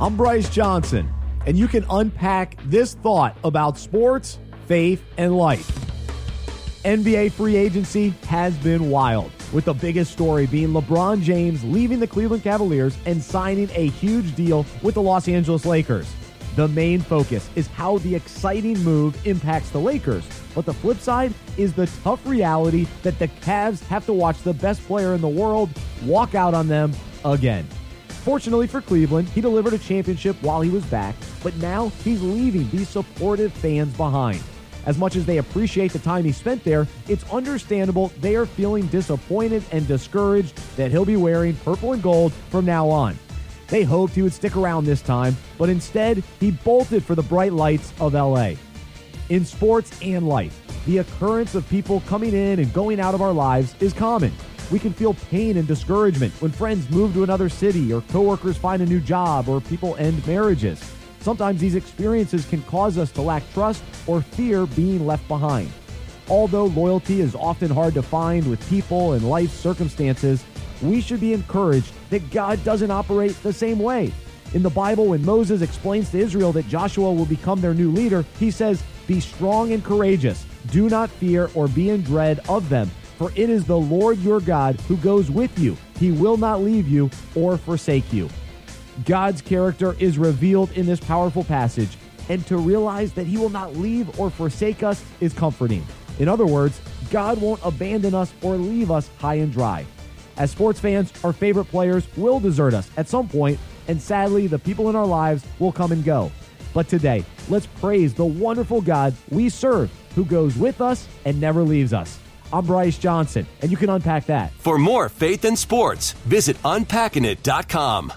I'm Bryce Johnson, and you can unpack this thought about sports, faith, and life. NBA free agency has been wild, with the biggest story being LeBron James leaving the Cleveland Cavaliers and signing a huge deal with the Los Angeles Lakers. The main focus is how the exciting move impacts the Lakers, but the flip side is the tough reality that the Cavs have to watch the best player in the world walk out on them again. Fortunately for Cleveland, he delivered a championship while he was back, but now he's leaving these supportive fans behind. As much as they appreciate the time he spent there, it's understandable they are feeling disappointed and discouraged that he'll be wearing purple and gold from now on. They hoped he would stick around this time, but instead, he bolted for the bright lights of LA. In sports and life, the occurrence of people coming in and going out of our lives is common. We can feel pain and discouragement when friends move to another city or coworkers find a new job or people end marriages. Sometimes these experiences can cause us to lack trust or fear being left behind. Although loyalty is often hard to find with people and life circumstances, we should be encouraged that God doesn't operate the same way. In the Bible, when Moses explains to Israel that Joshua will become their new leader, he says, Be strong and courageous. Do not fear or be in dread of them, for it is the Lord your God who goes with you. He will not leave you or forsake you. God's character is revealed in this powerful passage, and to realize that He will not leave or forsake us is comforting. In other words, God won't abandon us or leave us high and dry. As sports fans, our favorite players will desert us at some point, and sadly, the people in our lives will come and go. But today, let's praise the wonderful God we serve who goes with us and never leaves us. I'm Bryce Johnson, and you can unpack that. For more faith and sports, visit unpackingit.com.